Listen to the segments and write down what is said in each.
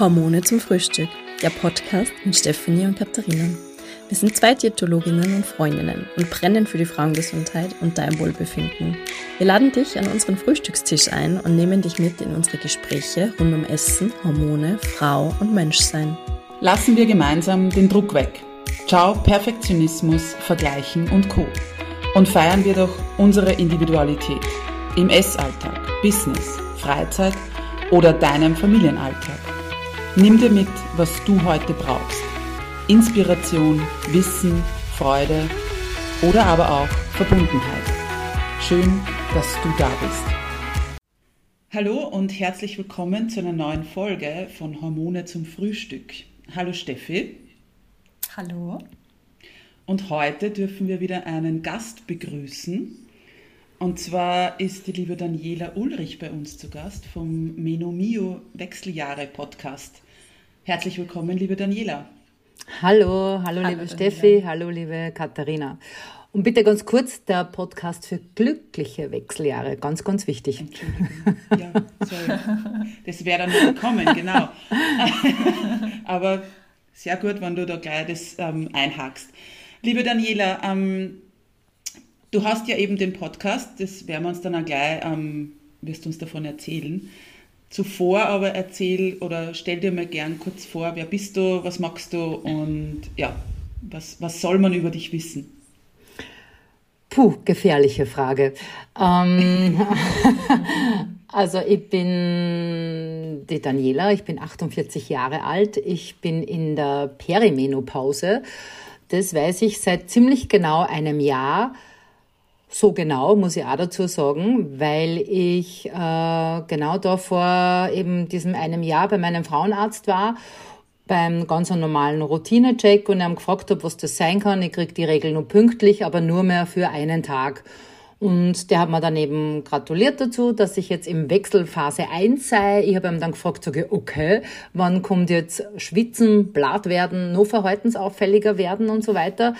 Hormone zum Frühstück, der Podcast mit Stephanie und Katharina. Wir sind zwei Diätologinnen und Freundinnen und brennen für die Frauengesundheit und dein Wohlbefinden. Wir laden dich an unseren Frühstückstisch ein und nehmen dich mit in unsere Gespräche rund um Essen, Hormone, Frau und Menschsein. Lassen wir gemeinsam den Druck weg. Ciao Perfektionismus, Vergleichen und Co. Und feiern wir doch unsere Individualität im Essalltag, Business, Freizeit oder deinem Familienalltag. Nimm dir mit, was du heute brauchst. Inspiration, Wissen, Freude oder aber auch Verbundenheit. Schön, dass du da bist. Hallo und herzlich willkommen zu einer neuen Folge von Hormone zum Frühstück. Hallo Steffi. Hallo. Und heute dürfen wir wieder einen Gast begrüßen. Und zwar ist die liebe Daniela Ulrich bei uns zu Gast vom Menomio Wechseljahre Podcast. Herzlich willkommen, liebe Daniela. Hallo, hallo, hallo liebe Daniela. Steffi, hallo liebe Katharina. Und bitte ganz kurz, der Podcast für glückliche Wechseljahre, ganz, ganz wichtig. Entschuldigung. Ja, sorry. Das wäre dann noch gekommen, genau. Aber sehr gut, wenn du da gleich das ähm, einhakst. Liebe Daniela, ähm, du hast ja eben den Podcast, das werden wir uns dann auch gleich, ähm, wirst du uns davon erzählen. Zuvor aber erzähl oder stell dir mal gern kurz vor, wer bist du, was magst du und ja, was, was soll man über dich wissen? Puh, gefährliche Frage. Ähm, also ich bin die Daniela, ich bin 48 Jahre alt, ich bin in der Perimenopause. Das weiß ich seit ziemlich genau einem Jahr so genau, muss ich auch dazu sagen, weil ich äh, genau da vor eben diesem einem Jahr bei meinem Frauenarzt war, beim ganz normalen Routinecheck und haben gefragt habe, was das sein kann. Ich kriege die Regel nur pünktlich, aber nur mehr für einen Tag. Und der hat mir dann eben gratuliert dazu, dass ich jetzt im Wechselphase 1 sei. Ich habe ihm dann gefragt, sage, okay, wann kommt jetzt Schwitzen, Blatt werden, noch verhaltensauffälliger werden und so weiter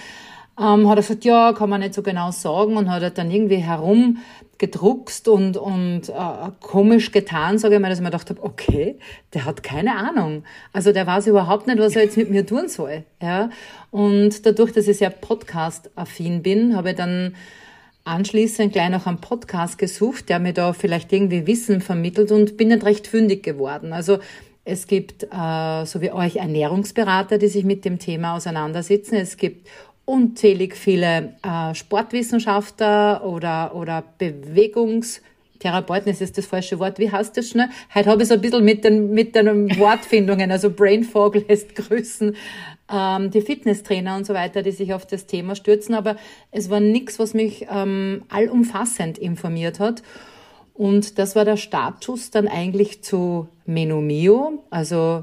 ähm, hat er gesagt, ja, kann man nicht so genau sagen und hat er dann irgendwie herumgedruckst und, und äh, komisch getan, sage ich mal, dass ich mir gedacht habe, okay, der hat keine Ahnung. Also der weiß überhaupt nicht, was er jetzt mit mir tun soll. Ja? Und dadurch, dass ich sehr podcast-affin bin, habe ich dann anschließend gleich noch einen Podcast gesucht, der mir da vielleicht irgendwie Wissen vermittelt und bin nicht recht fündig geworden. Also es gibt, äh, so wie euch, Ernährungsberater, die sich mit dem Thema auseinandersetzen. Es gibt unzählig viele äh, Sportwissenschaftler oder, oder Bewegungstherapeuten, ist das das falsche Wort, wie heißt das schnell? Heute habe ich es ein bisschen mit den, mit den Wortfindungen, also Brain Fog lässt grüßen, ähm, die Fitnesstrainer und so weiter, die sich auf das Thema stürzen, aber es war nichts, was mich ähm, allumfassend informiert hat. Und das war der Startschuss dann eigentlich zu Menomio, also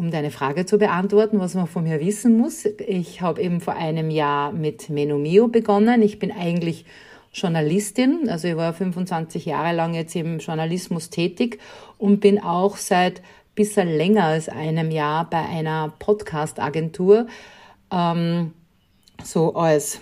um deine Frage zu beantworten, was man von mir wissen muss. Ich habe eben vor einem Jahr mit Menomio begonnen. Ich bin eigentlich Journalistin, also ich war 25 Jahre lang jetzt im Journalismus tätig und bin auch seit bisschen länger als einem Jahr bei einer Podcast-Agentur ähm, so als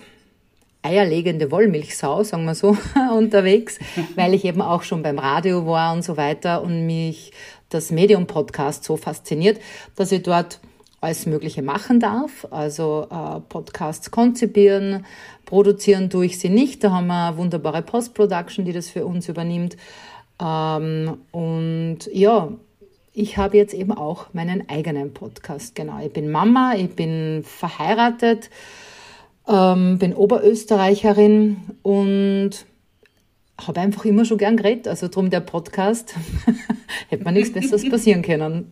eierlegende Wollmilchsau, sagen wir so, unterwegs, weil ich eben auch schon beim Radio war und so weiter und mich das Medium-Podcast so fasziniert, dass ich dort alles Mögliche machen darf. Also äh, Podcasts konzipieren, produzieren tue ich sie nicht. Da haben wir eine wunderbare Post-Production, die das für uns übernimmt. Ähm, und ja, ich habe jetzt eben auch meinen eigenen Podcast. Genau, ich bin Mama, ich bin verheiratet, ähm, bin Oberösterreicherin und habe einfach immer schon gern geredet. Also drum der Podcast. Hätte mir nichts Besseres passieren können.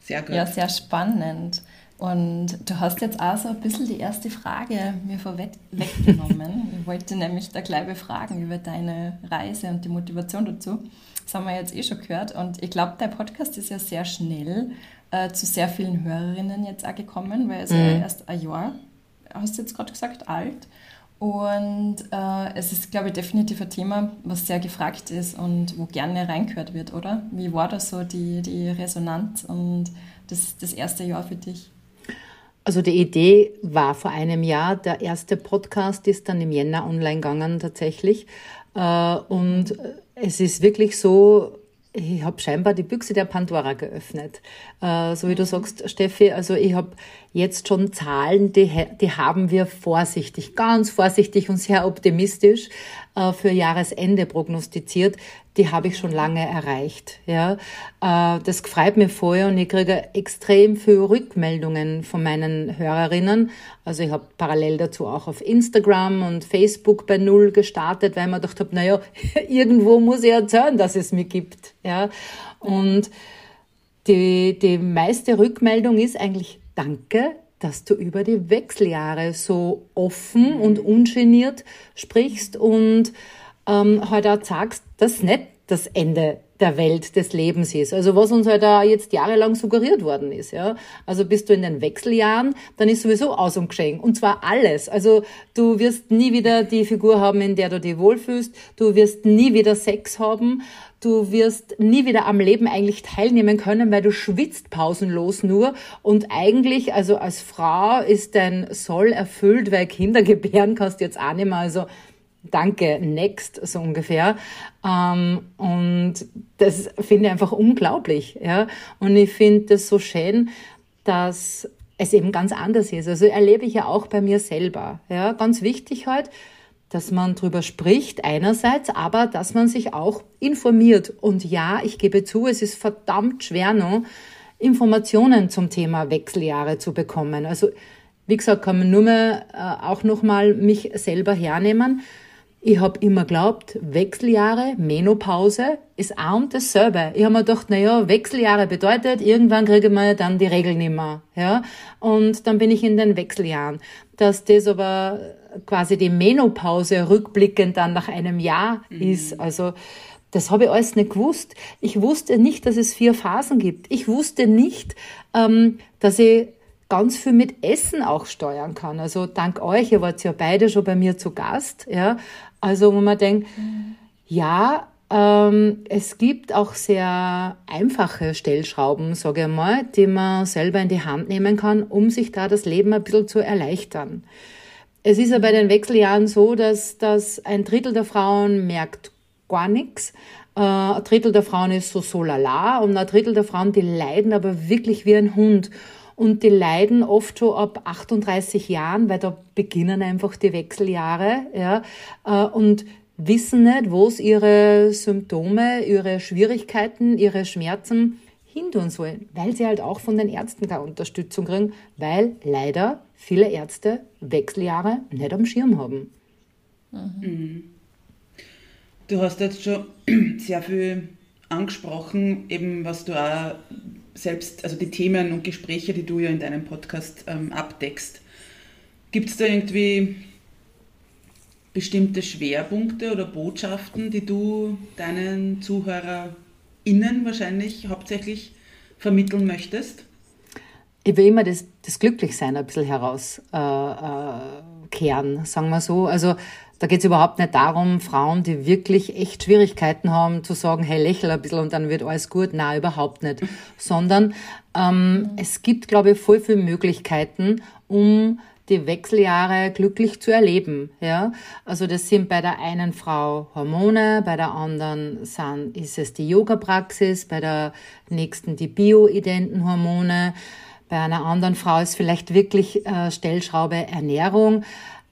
Sehr gut. Ja, sehr spannend. Und du hast jetzt auch so ein bisschen die erste Frage mir vorweggenommen. ich wollte nämlich da gleich befragen über deine Reise und die Motivation dazu. Das haben wir jetzt eh schon gehört. Und ich glaube, dein Podcast ist ja sehr schnell äh, zu sehr vielen Hörerinnen jetzt auch gekommen, weil es mhm. ja erst ein Jahr, hast du jetzt gerade gesagt, alt. Und äh, es ist, glaube ich, definitiv ein Thema, was sehr gefragt ist und wo gerne reingehört wird, oder? Wie war das so, die, die Resonanz und das, das erste Jahr für dich? Also die Idee war vor einem Jahr, der erste Podcast ist dann im Jänner online gegangen tatsächlich. Äh, und es ist wirklich so, ich habe scheinbar die Büchse der Pandora geöffnet. Äh, so wie du sagst, Steffi, also ich habe jetzt schon Zahlen, die, die haben wir vorsichtig, ganz vorsichtig und sehr optimistisch äh, für Jahresende prognostiziert. Die habe ich schon lange erreicht. Ja, äh, das freut mich vorher und ich kriege extrem viele Rückmeldungen von meinen Hörerinnen. Also ich habe parallel dazu auch auf Instagram und Facebook bei Null gestartet, weil man gedacht habe, naja, irgendwo muss ich erzählen, dass es mich gibt. Ja, und die, die meiste Rückmeldung ist eigentlich Danke, dass du über die Wechseljahre so offen und ungeniert sprichst und ähm, halt auch sagst, dass nicht das Ende der Welt des Lebens ist. Also was uns halt da jetzt jahrelang suggeriert worden ist. Ja? Also bist du in den Wechseljahren, dann ist sowieso aus und geschehen. Und zwar alles. Also du wirst nie wieder die Figur haben, in der du dich wohlfühlst. Du wirst nie wieder Sex haben. Du wirst nie wieder am Leben eigentlich teilnehmen können, weil du schwitzt pausenlos nur. Und eigentlich, also als Frau ist dein Soll erfüllt, weil Kinder gebären kannst du jetzt auch nicht mehr. Also danke, next, so ungefähr. Ähm, und das finde ich einfach unglaublich. Ja? Und ich finde das so schön, dass es eben ganz anders ist. Also erlebe ich ja auch bei mir selber. Ja? Ganz wichtig halt, dass man drüber spricht einerseits, aber dass man sich auch informiert. Und ja, ich gebe zu, es ist verdammt schwer noch, Informationen zum Thema Wechseljahre zu bekommen. Also wie gesagt, kann man nur mehr äh, auch nochmal mich selber hernehmen. Ich habe immer glaubt, Wechseljahre, Menopause ist auch und dasselbe. Ich habe mir gedacht, na ja, Wechseljahre bedeutet, irgendwann kriege ich dann die Regeln nicht mehr. Ja? Und dann bin ich in den Wechseljahren. Dass das aber quasi die Menopause rückblickend dann nach einem Jahr mhm. ist. Also das habe ich alles nicht gewusst. Ich wusste nicht, dass es vier Phasen gibt. Ich wusste nicht, ähm, dass ich ganz viel mit Essen auch steuern kann. Also dank euch, ihr wart ja beide schon bei mir zu Gast, ja. Also wo man denkt, mhm. ja, ähm, es gibt auch sehr einfache Stellschrauben, sage ich mal, die man selber in die Hand nehmen kann, um sich da das Leben ein bisschen zu erleichtern. Es ist ja bei den Wechseljahren so, dass, dass ein Drittel der Frauen merkt gar nichts. Äh, ein Drittel der Frauen ist so so lala und ein Drittel der Frauen, die leiden aber wirklich wie ein Hund. Und die leiden oft schon ab 38 Jahren, weil da beginnen einfach die Wechseljahre, ja, äh, und wissen nicht, wo es ihre Symptome, ihre Schwierigkeiten, ihre Schmerzen hin tun sollen, weil sie halt auch von den Ärzten keine Unterstützung kriegen, weil leider viele Ärzte Wechseljahre nicht am Schirm haben. Mhm. Du hast jetzt schon sehr viel angesprochen, eben was du auch selbst, also die Themen und Gespräche, die du ja in deinem Podcast ähm, abdeckst. Gibt es da irgendwie bestimmte Schwerpunkte oder Botschaften, die du deinen ZuhörerInnen wahrscheinlich hauptsächlich vermitteln möchtest? Ich will immer das, das Glücklichsein ein bisschen herauskehren, äh, äh, sagen wir so. Also da geht es überhaupt nicht darum, Frauen, die wirklich echt Schwierigkeiten haben, zu sagen, hey, lächel ein bisschen und dann wird alles gut. Nein, überhaupt nicht. Sondern ähm, es gibt, glaube ich, voll viele Möglichkeiten, um die Wechseljahre glücklich zu erleben. Ja? Also das sind bei der einen Frau Hormone, bei der anderen sind, ist es die Yoga-Praxis, bei der nächsten die bioidenten Hormone, bei einer anderen Frau ist vielleicht wirklich äh, Stellschraube Ernährung.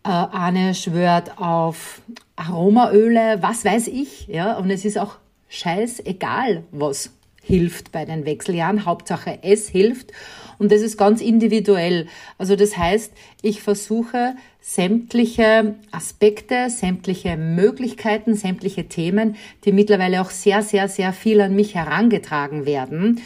Äh, eine schwört auf Aromaöle, was weiß ich, ja, und es ist auch scheißegal, was hilft bei den Wechseljahren. Hauptsache es hilft. Und das ist ganz individuell. Also das heißt, ich versuche sämtliche Aspekte, sämtliche Möglichkeiten, sämtliche Themen, die mittlerweile auch sehr, sehr, sehr viel an mich herangetragen werden,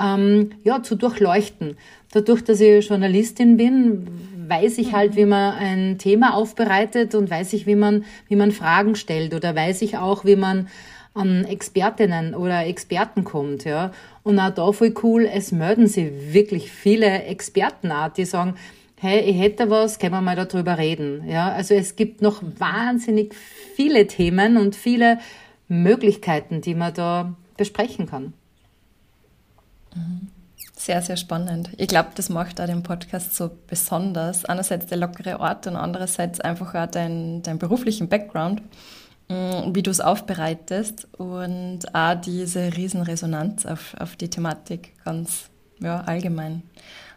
ähm, ja, zu durchleuchten. Dadurch, dass ich Journalistin bin, weiß ich halt, wie man ein Thema aufbereitet und weiß ich, wie man, wie man Fragen stellt oder weiß ich auch, wie man an Expertinnen oder Experten kommt, ja. Und auch da voll cool, es melden sich wirklich viele Experten auch, die sagen, hey, ich hätte was, können wir mal darüber reden, ja. Also es gibt noch wahnsinnig viele Themen und viele Möglichkeiten, die man da besprechen kann. Mhm. Sehr, sehr spannend. Ich glaube, das macht auch den Podcast so besonders. Einerseits der lockere Ort und andererseits einfach auch dein, dein beruflichen Background. mm, wie du es aufbereitest und auch diese Riesenresonanz auf, auf die Thematik ganz ja, allgemein.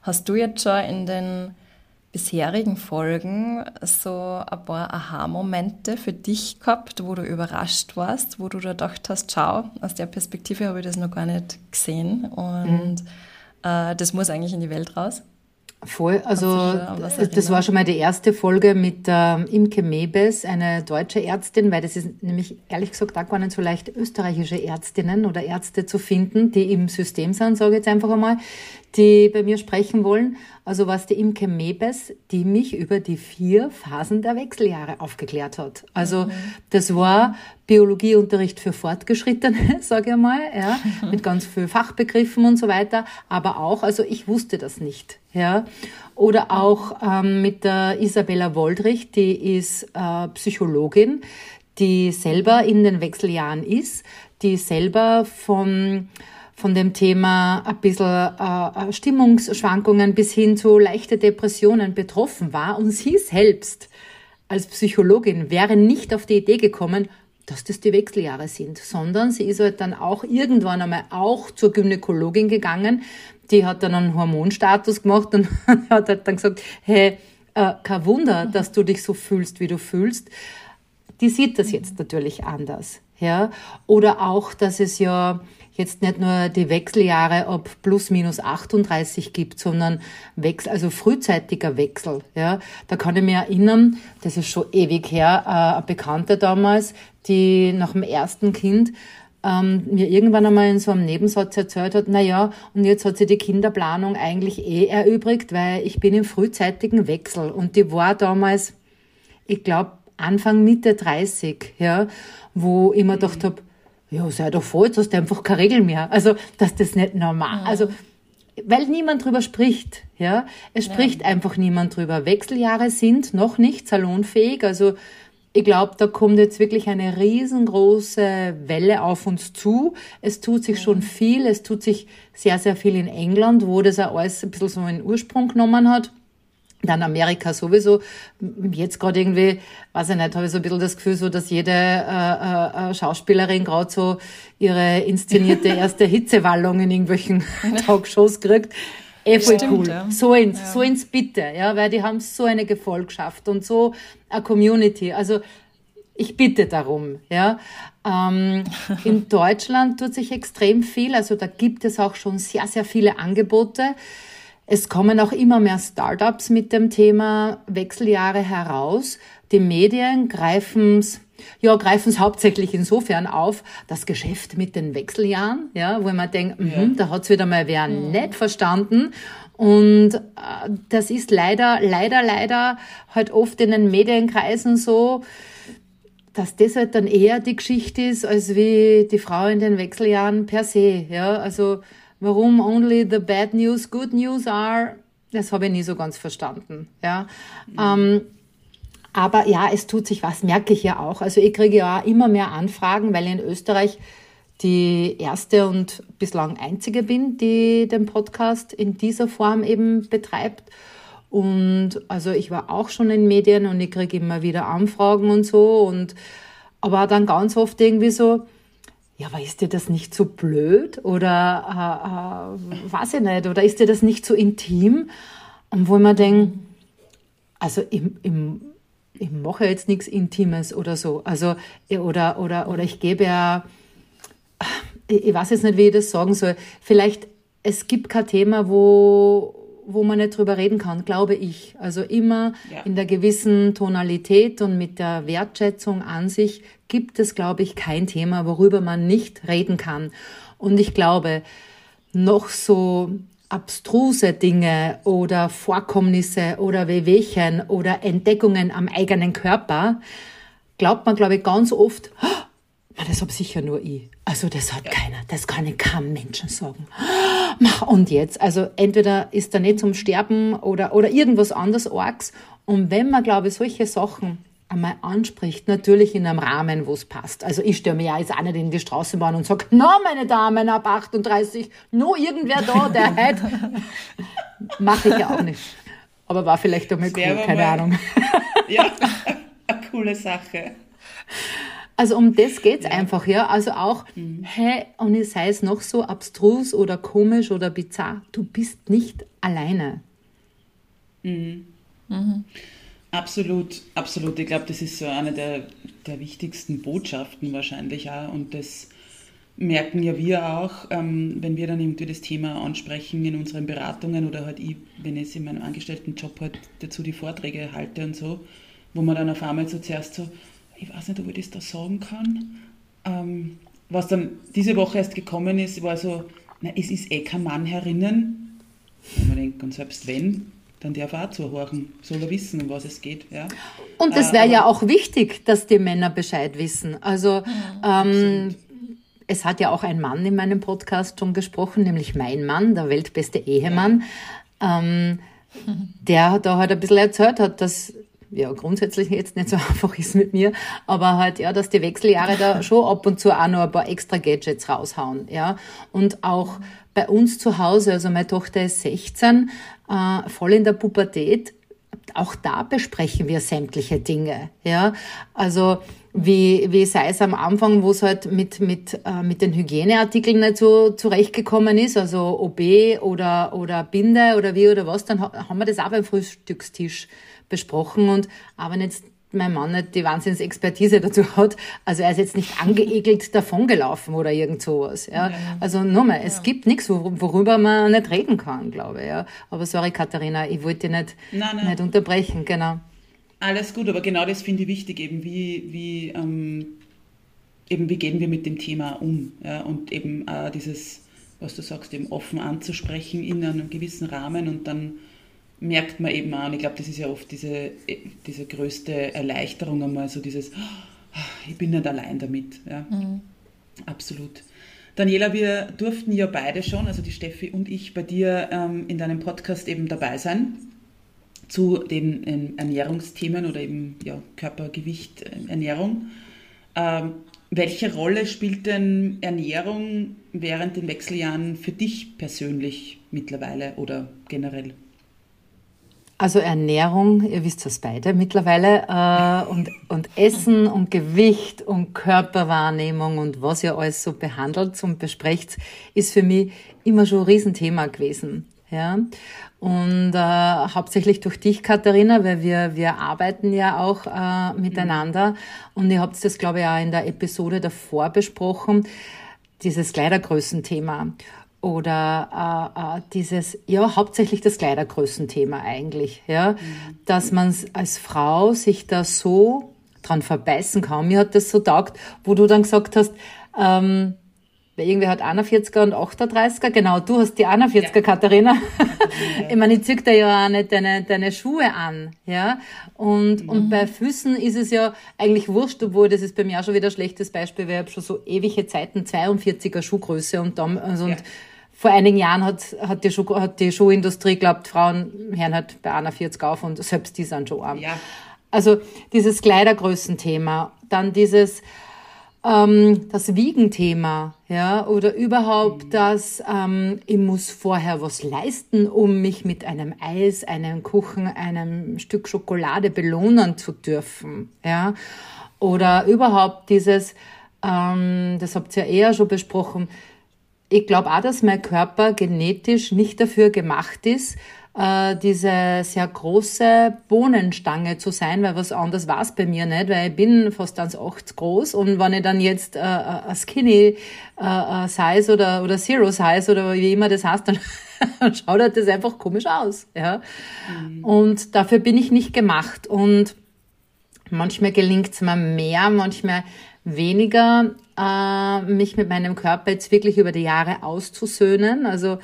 Hast du jetzt schon in den bisherigen Folgen so ein paar Aha-Momente für dich gehabt, wo du überrascht warst, wo du da gedacht hast, schau, aus der Perspektive habe ich das noch gar nicht gesehen und mhm. Äh, das muss eigentlich in die Welt raus? Voll, also das war schon mal die erste Folge mit ähm, Imke Mebes, eine deutsche Ärztin, weil das ist nämlich ehrlich gesagt auch gar nicht so leicht, österreichische Ärztinnen oder Ärzte zu finden, die im System sind, sage ich jetzt einfach einmal, die bei mir sprechen wollen. Also was die Imke Mebes, die mich über die vier Phasen der Wechseljahre aufgeklärt hat. Also mhm. das war Biologieunterricht für Fortgeschrittene, sage ich mal, ja, mit ganz viel Fachbegriffen und so weiter. Aber auch, also ich wusste das nicht, ja. Oder auch ähm, mit der Isabella Woldrich, die ist äh, Psychologin, die selber in den Wechseljahren ist, die selber von von dem Thema ein bisschen äh, äh, Stimmungsschwankungen bis hin zu leichte Depressionen betroffen war. Und sie selbst als Psychologin wäre nicht auf die Idee gekommen, dass das die Wechseljahre sind, sondern sie ist halt dann auch irgendwann einmal auch zur Gynäkologin gegangen. Die hat dann einen Hormonstatus gemacht und hat halt dann gesagt, hey, äh, kein Wunder, dass du dich so fühlst, wie du fühlst. Die sieht das jetzt natürlich anders. Ja? Oder auch, dass es ja jetzt nicht nur die Wechseljahre ab plus minus 38 gibt, sondern Wechsel, also frühzeitiger Wechsel. Ja, da kann ich mich erinnern, das ist schon ewig her, äh, eine Bekannte damals, die nach dem ersten Kind ähm, mir irgendwann einmal in so einem Nebensatz erzählt hat, na ja, und jetzt hat sie die Kinderplanung eigentlich eh erübrigt, weil ich bin im frühzeitigen Wechsel und die war damals, ich glaube, Anfang Mitte 30, ja, wo ich mir gedacht habe, ja, sei doch froh, jetzt hast du einfach keine Regel mehr. Also, dass das nicht normal, also, weil niemand drüber spricht, ja. Es spricht ja. einfach niemand drüber. Wechseljahre sind noch nicht salonfähig, also, ich glaube, da kommt jetzt wirklich eine riesengroße Welle auf uns zu. Es tut sich schon viel. Es tut sich sehr, sehr viel in England, wo das auch alles ein bisschen so einen Ursprung genommen hat. Dann Amerika sowieso. Jetzt gerade irgendwie, weiß ich nicht, habe ich so ein bisschen das Gefühl, so dass jede äh, äh, Schauspielerin gerade so ihre inszenierte erste Hitzewallung in irgendwelchen Talkshows kriegt. Eh voll Stimmt, cool. Ja. So ins, ja. so ins Bitte, ja, weil die haben so eine Gefolgschaft und so eine Community. Also ich bitte darum, ja. Ähm, in Deutschland tut sich extrem viel, also da gibt es auch schon sehr, sehr viele Angebote. Es kommen auch immer mehr Startups mit dem Thema Wechseljahre heraus. Die Medien greifen es ja, greifen es hauptsächlich insofern auf, das Geschäft mit den Wechseljahren, ja, wo man denkt, ja. mh, da hat's wieder mal wer mhm. nicht verstanden. Und äh, das ist leider, leider, leider halt oft in den Medienkreisen so, dass das halt dann eher die Geschichte ist, als wie die Frau in den Wechseljahren per se. Ja, also warum only the bad news good news are, das habe ich nie so ganz verstanden. Ja. Mhm. Ähm, aber ja, es tut sich was, merke ich ja auch. Also ich kriege ja immer mehr Anfragen, weil ich in Österreich die erste und bislang einzige bin, die den Podcast in dieser Form eben betreibt. Und also ich war auch schon in Medien und ich kriege immer wieder Anfragen und so. Und aber dann ganz oft irgendwie so, ja, aber ist dir das nicht zu so blöd? Oder äh, äh, weiß ich nicht, oder ist dir das nicht zu so intim? Und wo ich mir denke, also im, im, ich mache jetzt nichts Intimes oder so. Also, oder, oder, oder ich gebe ja, ich weiß jetzt nicht, wie ich das sagen soll. Vielleicht, es gibt kein Thema, wo, wo man nicht drüber reden kann, glaube ich. Also immer ja. in der gewissen Tonalität und mit der Wertschätzung an sich gibt es, glaube ich, kein Thema, worüber man nicht reden kann. Und ich glaube, noch so abstruse Dinge oder Vorkommnisse oder Wehwehchen oder Entdeckungen am eigenen Körper, glaubt man, glaube ich, ganz oft, oh, das habe sicher nur ich. Also das hat ja. keiner, das kann ich keinem Menschen sagen. Und jetzt, also entweder ist er nicht zum Sterben oder, oder irgendwas anderes Orgs. Und wenn man, glaube ich, solche Sachen einmal anspricht, natürlich in einem Rahmen, wo es passt. Also ich stelle mir ja jetzt auch nicht in die Straßenbahn und sage, na meine Damen ab 38, nur irgendwer da, der halt. Mache ich ja auch nicht. Aber war vielleicht einmal cool, keine mal. Ahnung. ja, eine coole Sache. Also um das geht's ja. einfach, ja. Also auch, mhm. hey, und sei es noch so abstrus oder komisch oder bizarr, du bist nicht alleine. Mhm. Mhm. Absolut, absolut. Ich glaube, das ist so eine der, der wichtigsten Botschaften wahrscheinlich auch. Und das merken ja wir auch, ähm, wenn wir dann irgendwie das Thema ansprechen in unseren Beratungen oder halt ich, wenn ich in meinem Angestelltenjob halt dazu die Vorträge halte und so, wo man dann auf einmal so zuerst so, ich weiß nicht, ob ich das da sagen kann. Ähm, was dann diese Woche erst gekommen ist, war so, na, es ist eh kein Mann herinnen. Und man denkt, und selbst wenn, dann darf er auch zuhören, soll er wissen, um was es geht. Ja. Und es wäre äh, ja auch wichtig, dass die Männer Bescheid wissen. Also ähm, es hat ja auch ein Mann in meinem Podcast schon gesprochen, nämlich mein Mann, der weltbeste Ehemann, ja. ähm, der da halt ein bisschen erzählt hat, dass ja grundsätzlich jetzt nicht so einfach ist mit mir, aber halt ja, dass die Wechseljahre da schon ab und zu auch noch ein paar extra Gadgets raushauen, ja. Und auch bei uns zu Hause, also meine Tochter ist 16, äh, voll in der Pubertät, auch da besprechen wir sämtliche Dinge, ja. Also wie, wie sei es am Anfang, wo es halt mit, mit, äh, mit den Hygieneartikeln nicht so zurechtgekommen ist, also OB oder, oder Binde oder wie oder was, dann haben wir das auch beim Frühstückstisch besprochen und aber jetzt mein Mann nicht die Wahnsinnsexpertise dazu hat. Also er ist jetzt nicht angeekelt davongelaufen oder irgend sowas. Ja. ja. Also nochmal, ja. es gibt nichts, worüber man nicht reden kann, glaube ich. Ja. Aber sorry, Katharina, ich wollte dich nicht, nein, nein. nicht unterbrechen, genau. Alles gut, aber genau das finde ich wichtig, eben wie, wie, ähm, eben wie gehen wir mit dem Thema um. Ja? Und eben äh, dieses, was du sagst, eben offen anzusprechen in einem gewissen Rahmen und dann merkt man eben auch, und ich glaube, das ist ja oft diese, diese größte Erleichterung einmal, so dieses, oh, ich bin nicht allein damit. Ja. Mhm. Absolut. Daniela, wir durften ja beide schon, also die Steffi und ich, bei dir ähm, in deinem Podcast eben dabei sein zu den ähm, Ernährungsthemen oder eben ja, Körpergewicht, äh, Ernährung. Ähm, welche Rolle spielt denn Ernährung während den Wechseljahren für dich persönlich mittlerweile oder generell? Also Ernährung, ihr wisst das beide mittlerweile, äh, und, und Essen und Gewicht und Körperwahrnehmung und was ihr alles so behandelt und besprecht, ist für mich immer schon ein Riesenthema gewesen. Ja, und äh, hauptsächlich durch dich, Katharina, weil wir, wir arbeiten ja auch äh, miteinander. Und ihr habt das, glaube ich, auch in der Episode davor besprochen, dieses Kleidergrößenthema oder äh, äh, dieses, ja, hauptsächlich das Kleidergrößenthema eigentlich, ja, mhm. dass man als Frau sich da so dran verbeißen kann. Mir hat das so taugt, wo du dann gesagt hast, ähm, irgendwie hat 41er und 38er, genau, du hast die 41er, ja. Katharina. ich meine, ich zieh dir ja auch nicht deine, deine Schuhe an, ja. Und, mhm. und bei Füßen ist es ja eigentlich wurscht, obwohl das ist bei mir auch schon wieder ein schlechtes Beispiel, weil ich habe schon so ewige Zeiten 42er Schuhgröße und dann, also ja. und vor einigen Jahren hat, hat, die, Schuh, hat die Schuhindustrie glaubt, Frauen hören halt bei einer 40 auf und selbst die sind schon arm. Ja. Also dieses Kleidergrößenthema, dann dieses ähm, das Wiegenthema, ja, oder überhaupt mhm. das, ähm, ich muss vorher was leisten, um mich mit einem Eis, einem Kuchen, einem Stück Schokolade belohnen zu dürfen, ja, oder überhaupt dieses, ähm, das habt ihr ja eher schon besprochen, ich glaube auch, dass mein Körper genetisch nicht dafür gemacht ist, äh, diese sehr große Bohnenstange zu sein, weil was anderes war es bei mir nicht, weil ich bin fast 1,80 groß und wenn ich dann jetzt äh, äh, Skinny äh, Size oder, oder Zero Size oder wie immer das heißt, dann schaut halt das einfach komisch aus. Ja? Mhm. Und dafür bin ich nicht gemacht. Und manchmal gelingt es mir mehr, manchmal weniger, äh, mich mit meinem Körper jetzt wirklich über die Jahre auszusöhnen. Also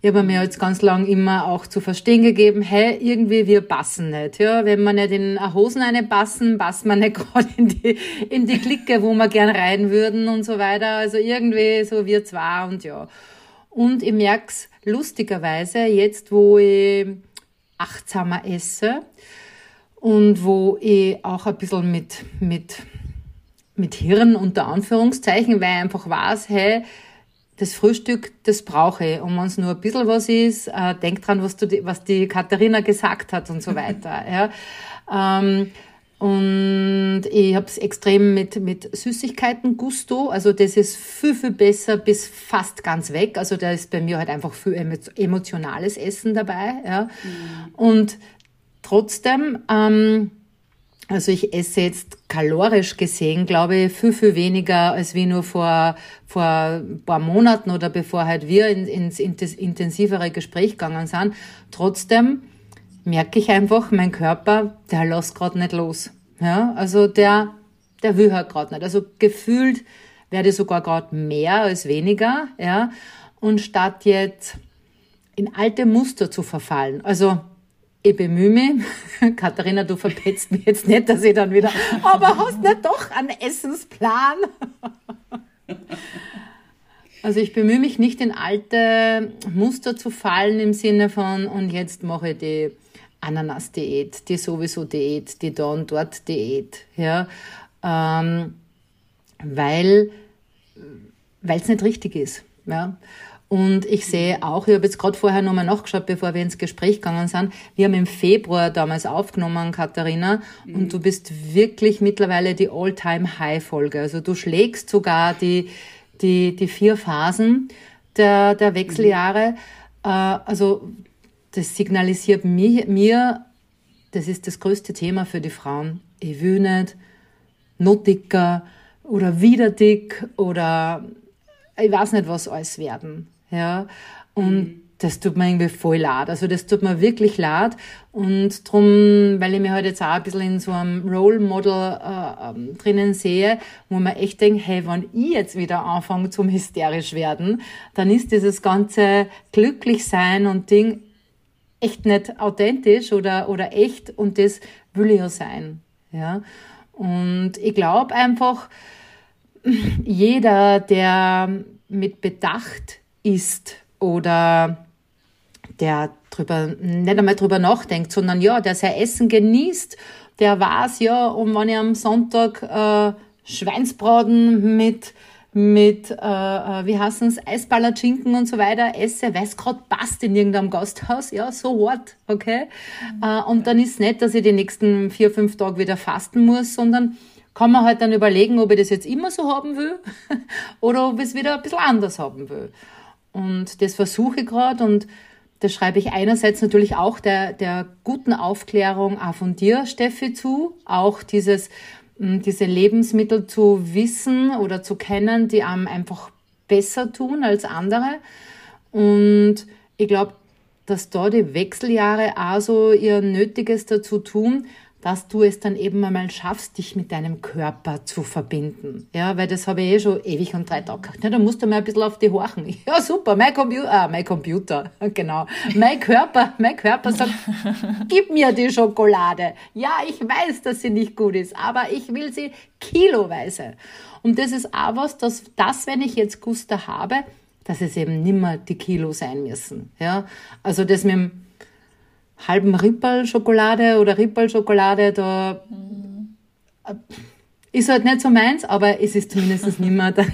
ich habe mir jetzt ganz lang immer auch zu verstehen gegeben, hey, irgendwie wir passen nicht. Ja, wenn wir nicht in Hosen eine passen, passen wir nicht gerade in die, in die Clique, wo wir gern rein würden und so weiter. Also irgendwie so wir zwei und ja. Und ich merk's lustigerweise jetzt, wo ich achtsamer esse und wo ich auch ein bisschen mit, mit mit Hirn unter Anführungszeichen, weil ich einfach weiß, hey, das Frühstück, das brauche ich. Und wenn es nur ein bisschen was ist, äh, denk dran, was, du, was die Katharina gesagt hat und so weiter. ja. Ähm, Und ich habe es extrem mit, mit Süßigkeiten Gusto. Also das ist viel, viel besser bis fast ganz weg. Also da ist bei mir halt einfach viel emotionales Essen dabei. Ja. Mhm. Und trotzdem, ähm, also ich esse jetzt kalorisch gesehen, glaube ich, viel, viel weniger als wie nur vor, vor ein paar Monaten oder bevor halt wir in, ins intensivere Gespräch gegangen sind. Trotzdem merke ich einfach, mein Körper, der lässt gerade nicht los. Ja, also der, der will halt gerade nicht. Also gefühlt werde ich sogar gerade mehr als weniger, ja. Und statt jetzt in alte Muster zu verfallen, also ich bemühe mich. Katharina, du verpetzt mich jetzt nicht, dass ich dann wieder, aber hast nicht doch einen Essensplan? Also ich bemühe mich nicht in alte Muster zu fallen im Sinne von, und jetzt mache ich die Ananas-Diät, die sowieso-Diät, die da und dort Diät, ja, ähm, weil es nicht richtig ist, ja. Und ich sehe auch, ich habe jetzt gerade vorher nochmal nachgeschaut, bevor wir ins Gespräch gegangen sind. Wir haben im Februar damals aufgenommen, Katharina, mhm. und du bist wirklich mittlerweile die All-Time-High-Folge. Also du schlägst sogar die, die, die vier Phasen der, der Wechseljahre. Mhm. Also das signalisiert mir, mir, das ist das größte Thema für die Frauen. Ich will nicht noch dicker oder wieder dick oder ich weiß nicht, was alles werden. Ja, und mhm. das tut mir irgendwie voll leid. Also das tut mir wirklich leid. Und drum, weil ich mich halt jetzt auch ein bisschen in so einem Role Model äh, ähm, drinnen sehe, wo man echt denkt, hey, wenn ich jetzt wieder anfange zum hysterisch werden, dann ist dieses ganze glücklich sein und Ding echt nicht authentisch oder, oder echt und das will ich ja sein. Ja. Und ich glaube einfach, jeder, der mit Bedacht ist oder der drüber, nicht einmal drüber nachdenkt, sondern ja, der sein Essen genießt, der weiß ja, und wenn ich am Sonntag äh, Schweinsbraten mit mit, äh, äh wie heißen es, Eisballer, Schinken und so weiter esse, weil es gerade passt in irgendeinem Gasthaus, ja, so what, okay? Mhm. Äh, und dann ist nicht, dass ich die nächsten vier, fünf Tage wieder fasten muss, sondern kann man halt dann überlegen, ob ich das jetzt immer so haben will oder ob ich es wieder ein bisschen anders haben will. Und das versuche ich gerade und das schreibe ich einerseits natürlich auch der, der guten Aufklärung auch von dir, Steffi, zu. Auch dieses, hm, diese Lebensmittel zu wissen oder zu kennen, die einem einfach besser tun als andere. Und ich glaube, dass da die Wechseljahre auch so ihr Nötiges dazu tun, dass du es dann eben einmal schaffst, dich mit deinem Körper zu verbinden. Ja, weil das habe ich eh schon ewig und drei Tage gehabt. Ja, da musst du mal ein bisschen auf die horchen. Ja, super, mein Computer, ah, mein Computer, genau. Mein Körper, mein Körper sagt, gib mir die Schokolade. Ja, ich weiß, dass sie nicht gut ist, aber ich will sie kiloweise. Und das ist auch was, dass das, wenn ich jetzt Guster habe, dass es eben nimmer die Kilo sein müssen. Ja, also das mit dem halben Rippel-Schokolade oder Rippel-Schokolade, da mhm. ist halt nicht so meins, aber es ist zumindest nicht mehr dann,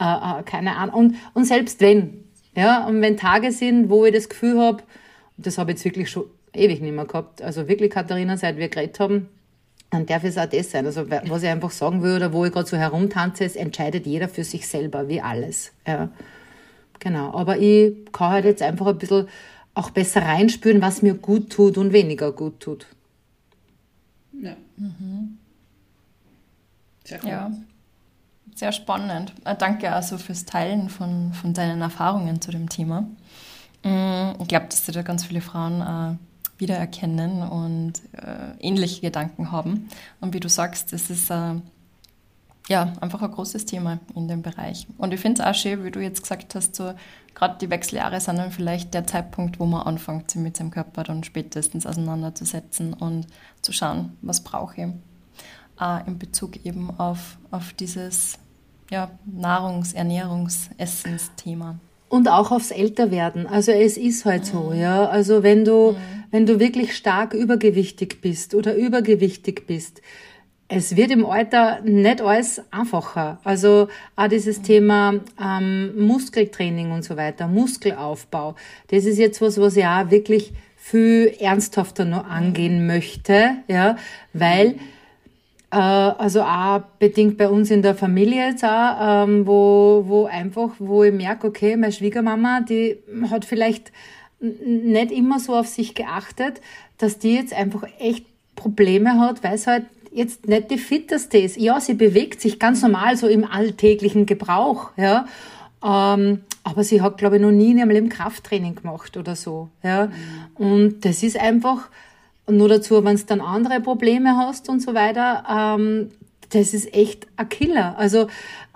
äh, äh, keine Ahnung. Und, und selbst wenn, ja, und wenn Tage sind, wo ich das Gefühl habe, das habe ich jetzt wirklich schon ewig nicht mehr gehabt, also wirklich, Katharina, seit wir geredet haben, dann darf es auch das sein. Also was ich einfach sagen würde, wo ich gerade so herumtanze, es entscheidet jeder für sich selber, wie alles. Ja. Genau. Aber ich kann halt jetzt einfach ein bisschen auch besser reinspüren, was mir gut tut und weniger gut tut. Ja. Mhm. Sehr cool. Ja. Sehr spannend. Äh, danke also fürs Teilen von, von deinen Erfahrungen zu dem Thema. Mm, ich glaube, dass da ganz viele Frauen äh, wiedererkennen und äh, ähnliche Gedanken haben. Und wie du sagst, das ist äh, ja einfach ein großes Thema in dem Bereich. Und ich finde es auch schön, wie du jetzt gesagt hast, so gerade die Wechseljahre sind dann vielleicht der Zeitpunkt, wo man anfängt, sich mit seinem Körper dann spätestens auseinanderzusetzen und zu schauen, was brauche ich. Äh, in Bezug eben auf, auf dieses ja, Nahrungs-, Ernährungs-, Essensthema. Und auch aufs Älterwerden. Also es ist halt mhm. so, ja. Also wenn du, mhm. wenn du wirklich stark übergewichtig bist oder übergewichtig bist, es wird im Alter nicht alles einfacher. Also auch dieses Thema ähm, Muskeltraining und so weiter, Muskelaufbau, das ist jetzt was, was ich auch wirklich viel ernsthafter noch angehen möchte, ja, weil äh, also auch bedingt bei uns in der Familie jetzt auch, ähm, wo, wo einfach, wo ich merke, okay, meine Schwiegermama, die hat vielleicht nicht immer so auf sich geachtet, dass die jetzt einfach echt Probleme hat, weil es halt jetzt nicht die fitteste ist. Ja, sie bewegt sich ganz normal so im alltäglichen Gebrauch, ja. Ähm, aber sie hat, glaube ich, noch nie in ihrem Leben Krafttraining gemacht oder so, ja. Mhm. Und das ist einfach, nur dazu, wenn du dann andere Probleme hast und so weiter, ähm, das ist echt ein Killer. Also,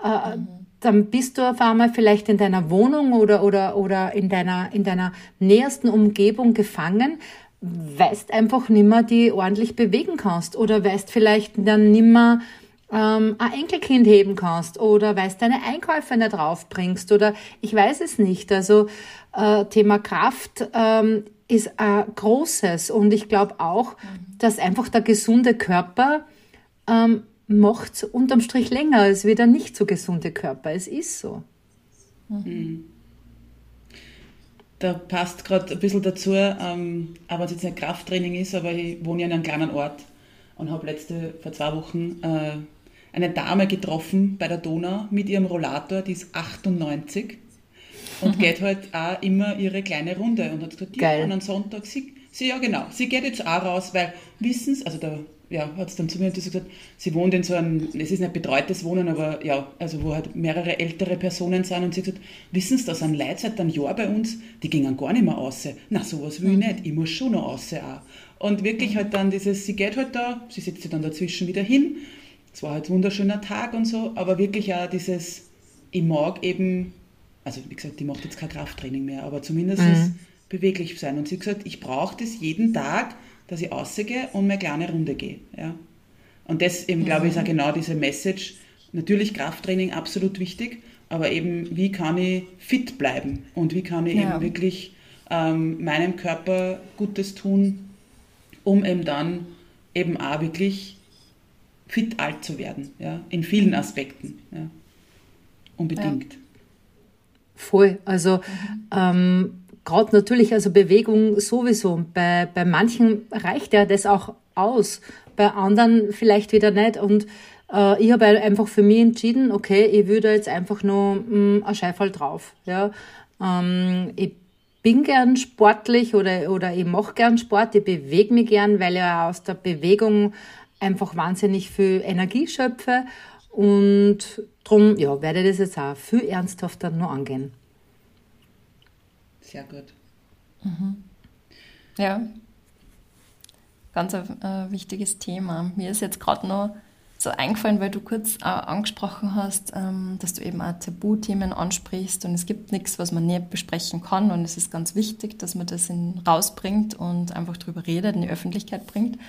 äh, mhm dann bist du auf einmal vielleicht in deiner Wohnung oder, oder, oder in deiner, in deiner nähersten Umgebung gefangen, weißt einfach nimmer die ordentlich bewegen kannst oder weißt vielleicht dann nimmer ähm, ein Enkelkind heben kannst oder weißt deine Einkäufe nicht draufbringst oder ich weiß es nicht. Also äh, Thema Kraft ähm, ist ein großes und ich glaube auch, dass einfach der gesunde Körper ähm, macht unterm Strich länger als wieder nicht so gesunde Körper. Es ist so. Mhm da passt gerade ein bisschen dazu, ähm, wenn es jetzt nicht Krafttraining ist, aber ich wohne ja in einem kleinen Ort und habe letzte, vor zwei Wochen, äh, eine Dame getroffen bei der Donau mit ihrem Rollator, die ist 98 und geht halt auch immer ihre kleine Runde und hat gesagt, ja, an einem Sonntag, sie, sie, ja genau, sie geht jetzt auch raus, weil wissen Sie, also der ja, hat es dann zu mir gesagt, sie wohnt in so einem, es ist nicht betreutes Wohnen, aber ja, also wo halt mehrere ältere Personen sind und sie hat gesagt, wissen Sie, da sind Leute seit einem Jahr bei uns, die gingen gar nicht mehr raus. Na, sowas will ich mhm. nicht, ich muss schon noch raus auch. Und wirklich mhm. halt dann dieses, sie geht halt da, sie setzt sich dann dazwischen wieder hin, es war halt ein wunderschöner Tag und so, aber wirklich auch dieses, ich mag eben, also wie gesagt, die macht jetzt kein Krafttraining mehr, aber zumindest mhm. beweglich sein. Und sie hat gesagt, ich brauche das jeden Tag, dass ich rausgehe und meine kleine Runde gehe. Ja. Und das eben, glaube ich, ist auch genau diese Message. Natürlich Krafttraining absolut wichtig, aber eben, wie kann ich fit bleiben und wie kann ich ja. eben wirklich ähm, meinem Körper Gutes tun, um eben dann eben auch wirklich fit alt zu werden, ja, in vielen Aspekten. Ja. Unbedingt. Ja. Voll. Also ähm, gerade natürlich, also Bewegung sowieso. Bei, bei manchen reicht ja das auch aus, bei anderen vielleicht wieder nicht. Und äh, ich habe einfach für mich entschieden, okay, ich würde jetzt einfach nur mh, mm, ein Scheifall drauf. Ja. Ähm, ich bin gern sportlich oder, oder ich mache gern Sport, ich bewege mich gern, weil ich aus der Bewegung einfach wahnsinnig viel Energie schöpfe. Und darum ja, werde ich das jetzt auch viel ernsthafter nur angehen sehr gut. Mhm. Ja, ganz ein äh, wichtiges Thema. Mir ist jetzt gerade noch so eingefallen, weil du kurz äh, angesprochen hast, ähm, dass du eben auch Tabuthemen ansprichst und es gibt nichts, was man nicht besprechen kann und es ist ganz wichtig, dass man das in, rausbringt und einfach darüber redet, in die Öffentlichkeit bringt.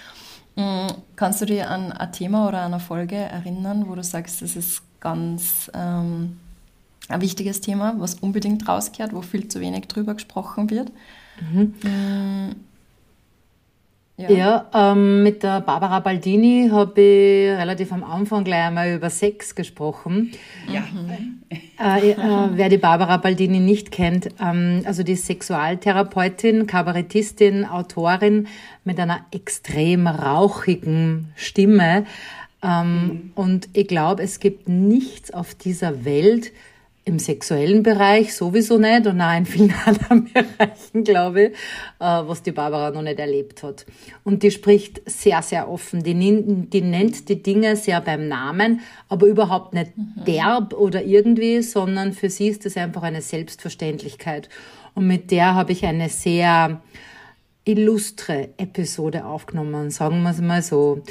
Mhm. Kannst du dir an ein Thema oder eine Folge erinnern, wo du sagst, das ist ganz ähm, ein wichtiges Thema, was unbedingt rauskehrt, wo viel zu wenig drüber gesprochen wird. Mhm. Mm, ja, ja ähm, mit der Barbara Baldini habe ich relativ am Anfang gleich einmal über Sex gesprochen. Ja. Mhm. Äh, äh, wer die Barbara Baldini nicht kennt, ähm, also die Sexualtherapeutin, Kabarettistin, Autorin mit einer extrem rauchigen Stimme. Ähm, mhm. Und ich glaube, es gibt nichts auf dieser Welt, im sexuellen Bereich sowieso nicht und auch in vielen anderen Bereichen, glaube ich, äh, was die Barbara noch nicht erlebt hat. Und die spricht sehr, sehr offen. Die, die nennt die Dinge sehr beim Namen, aber überhaupt nicht mhm. derb oder irgendwie, sondern für sie ist das einfach eine Selbstverständlichkeit. Und mit der habe ich eine sehr illustre Episode aufgenommen, sagen wir es mal so.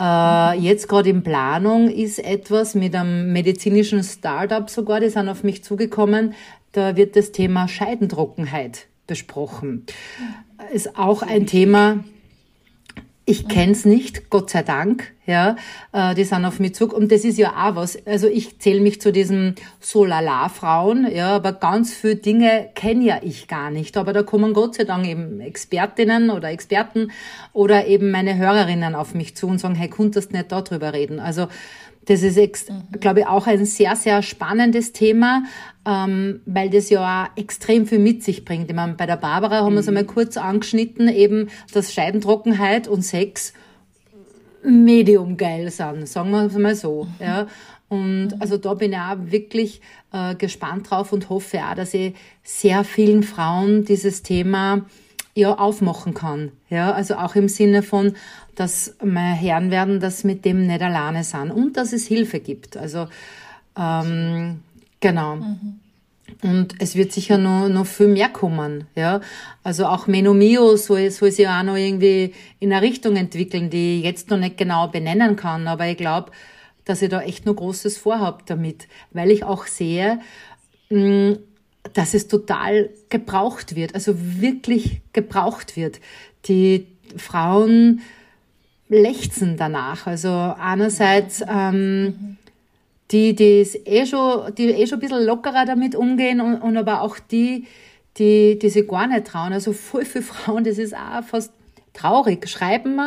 Äh, jetzt gerade in Planung ist etwas mit einem medizinischen Startup sogar, die sind auf mich zugekommen. Da wird das Thema Scheidentrockenheit besprochen. Ist auch ein Thema, ich kenn's nicht, Gott sei Dank, ja. Äh, die sind auf mich zurück. Und das ist ja auch was. Also ich zähle mich zu diesen Solala-Frauen, ja, aber ganz viele Dinge kenne ja ich gar nicht. Aber da kommen Gott sei Dank eben Expertinnen oder Experten oder eben meine Hörerinnen auf mich zu und sagen, hey, konntest nicht darüber reden. Also Das ist, mhm. glaube ich, auch ein sehr, sehr spannendes Thema, ähm, weil das ja auch extrem viel mit sich bringt. Ich meine, bei der Barbara haben mhm. wir es einmal kurz angeschnitten, eben, dass Scheidentrockenheit und Sex medium geil sind, sagen wir es mal so. Mhm. Ja. Und mhm. also da bin ich auch wirklich äh, gespannt drauf und hoffe auch, dass ich sehr vielen Frauen dieses Thema ja aufmachen kann. Ja, also auch im Sinne von, dass meine Herren werden das mit dem nicht alleine sind und dass es Hilfe gibt. Also ähm, genau. Mhm. Und es wird sicher noch, noch viel mehr kommen, ja. Also auch Menomio soll, soll sich auch noch irgendwie in eine Richtung entwickeln, die ich jetzt noch nicht genau benennen kann. Aber ich glaube, dass ich da echt noch Großes vorhabe damit, weil ich auch sehe, mm, dass es total gebraucht wird, also wirklich gebraucht wird. Die Frauen lechzen danach. Also einerseits ähm, die, die eh schon, die eh schon ein bisschen lockerer damit umgehen und, und aber auch die, die, die sich gar nicht trauen. Also voll viele Frauen, das ist auch fast traurig, schreiben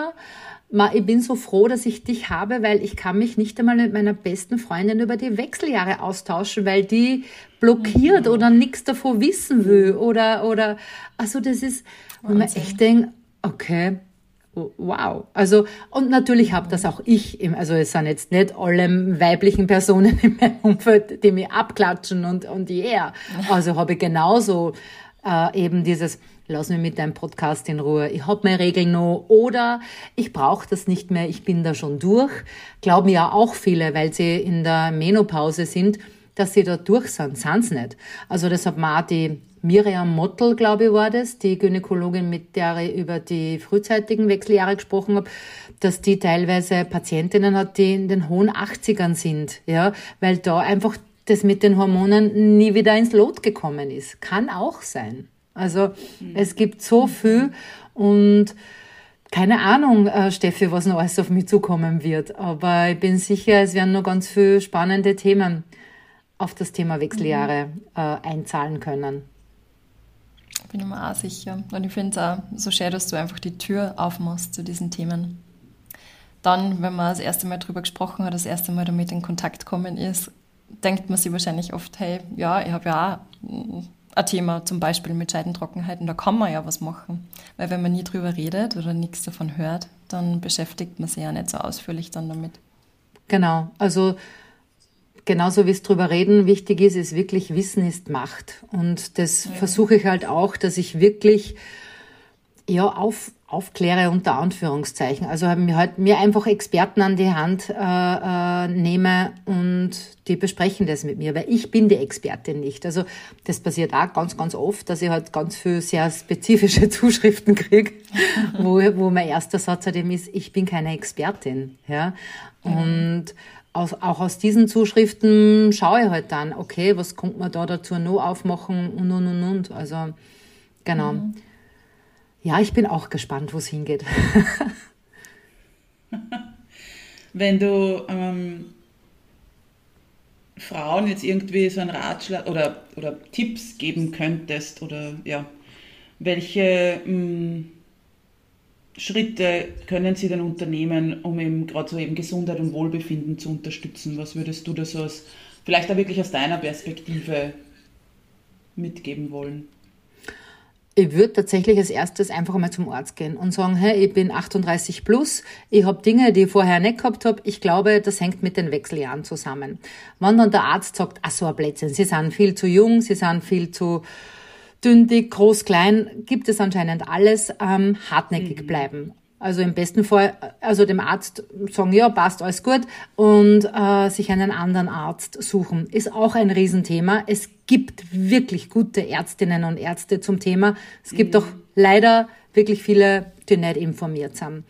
Ma, ich bin so froh, dass ich dich habe, weil ich kann mich nicht einmal mit meiner besten Freundin über die Wechseljahre austauschen, weil die blockiert mhm. oder nichts davon wissen will oder oder also das ist, wo man echt denkt, okay, wow. Also, und natürlich habe das auch ich, im, also es sind jetzt nicht alle weiblichen Personen in meinem Umfeld, die mich abklatschen und, und yeah. Also habe ich genauso äh, eben dieses, lass mich mit deinem Podcast in Ruhe, ich hab meine Regeln noch oder ich brauche das nicht mehr, ich bin da schon durch. Glauben ja auch viele, weil sie in der Menopause sind, dass sie da durch sind, sind nicht. Also auch die Miriam Mottel, glaube ich, war das, die Gynäkologin, mit der ich über die frühzeitigen Wechseljahre gesprochen habe, dass die teilweise Patientinnen hat, die in den hohen 80ern sind, ja, weil da einfach das mit den Hormonen nie wieder ins Lot gekommen ist. Kann auch sein. Also mhm. es gibt so viel und keine Ahnung, äh, Steffi, was noch alles auf mich zukommen wird. Aber ich bin sicher, es werden noch ganz viele spannende Themen auf das Thema Wechseljahre mhm. äh, einzahlen können. Bin ich mir auch sicher. Und ich finde es auch so schön, dass du einfach die Tür aufmachst zu diesen Themen. Dann, wenn man das erste Mal drüber gesprochen hat, das erste Mal damit in Kontakt kommen ist, denkt man sich wahrscheinlich oft, hey, ja, ich habe ja auch ein Thema zum Beispiel mit Scheidentrockenheit und da kann man ja was machen. Weil wenn man nie drüber redet oder nichts davon hört, dann beschäftigt man sich ja nicht so ausführlich dann damit. Genau, also genauso wie es drüber reden wichtig ist, ist wirklich Wissen ist Macht. Und das ja. versuche ich halt auch, dass ich wirklich ja, auf, aufkläre unter Anführungszeichen. Also haben mir halt mir einfach Experten an die Hand äh, äh, nehme und die besprechen das mit mir, weil ich bin die Expertin nicht. Also das passiert auch ganz, ganz oft, dass ich halt ganz viel sehr spezifische Zuschriften kriege, wo, wo mein erster Satz halt eben ist, ich bin keine Expertin. Ja? Und aus, auch aus diesen Zuschriften schaue ich halt dann, okay, was kommt man da dazu noch aufmachen und und und und. Also genau. Mhm. Ja, ich bin auch gespannt, wo es hingeht. Wenn du ähm, Frauen jetzt irgendwie so einen Ratschlag oder, oder Tipps geben könntest oder ja, welche mh, mm, Schritte können Sie denn unternehmen, um eben gerade so eben Gesundheit und Wohlbefinden zu unterstützen? Was würdest du da so aus, vielleicht auch wirklich aus deiner Perspektive mitgeben wollen? Ich würde tatsächlich als erstes einfach mal zum Arzt gehen und sagen, hey, ich bin 38 plus, ich habe Dinge, die ich vorher nicht gehabt habe. Ich glaube, das hängt mit den Wechseljahren zusammen. Wenn dann der Arzt sagt, ach so ein Blödsinn, Sie sind viel zu jung, Sie sind viel zu dünn, dick, groß, klein, gibt es anscheinend alles, ähm, hartnäckig mhm. bleiben. Also im besten Fall, also dem Arzt sagen, ja, passt alles gut und äh, sich einen anderen Arzt suchen, ist auch ein Riesenthema. Es gibt wirklich gute Ärztinnen und Ärzte zum Thema. Es gibt mhm. auch leider wirklich viele, die nicht informiert sind.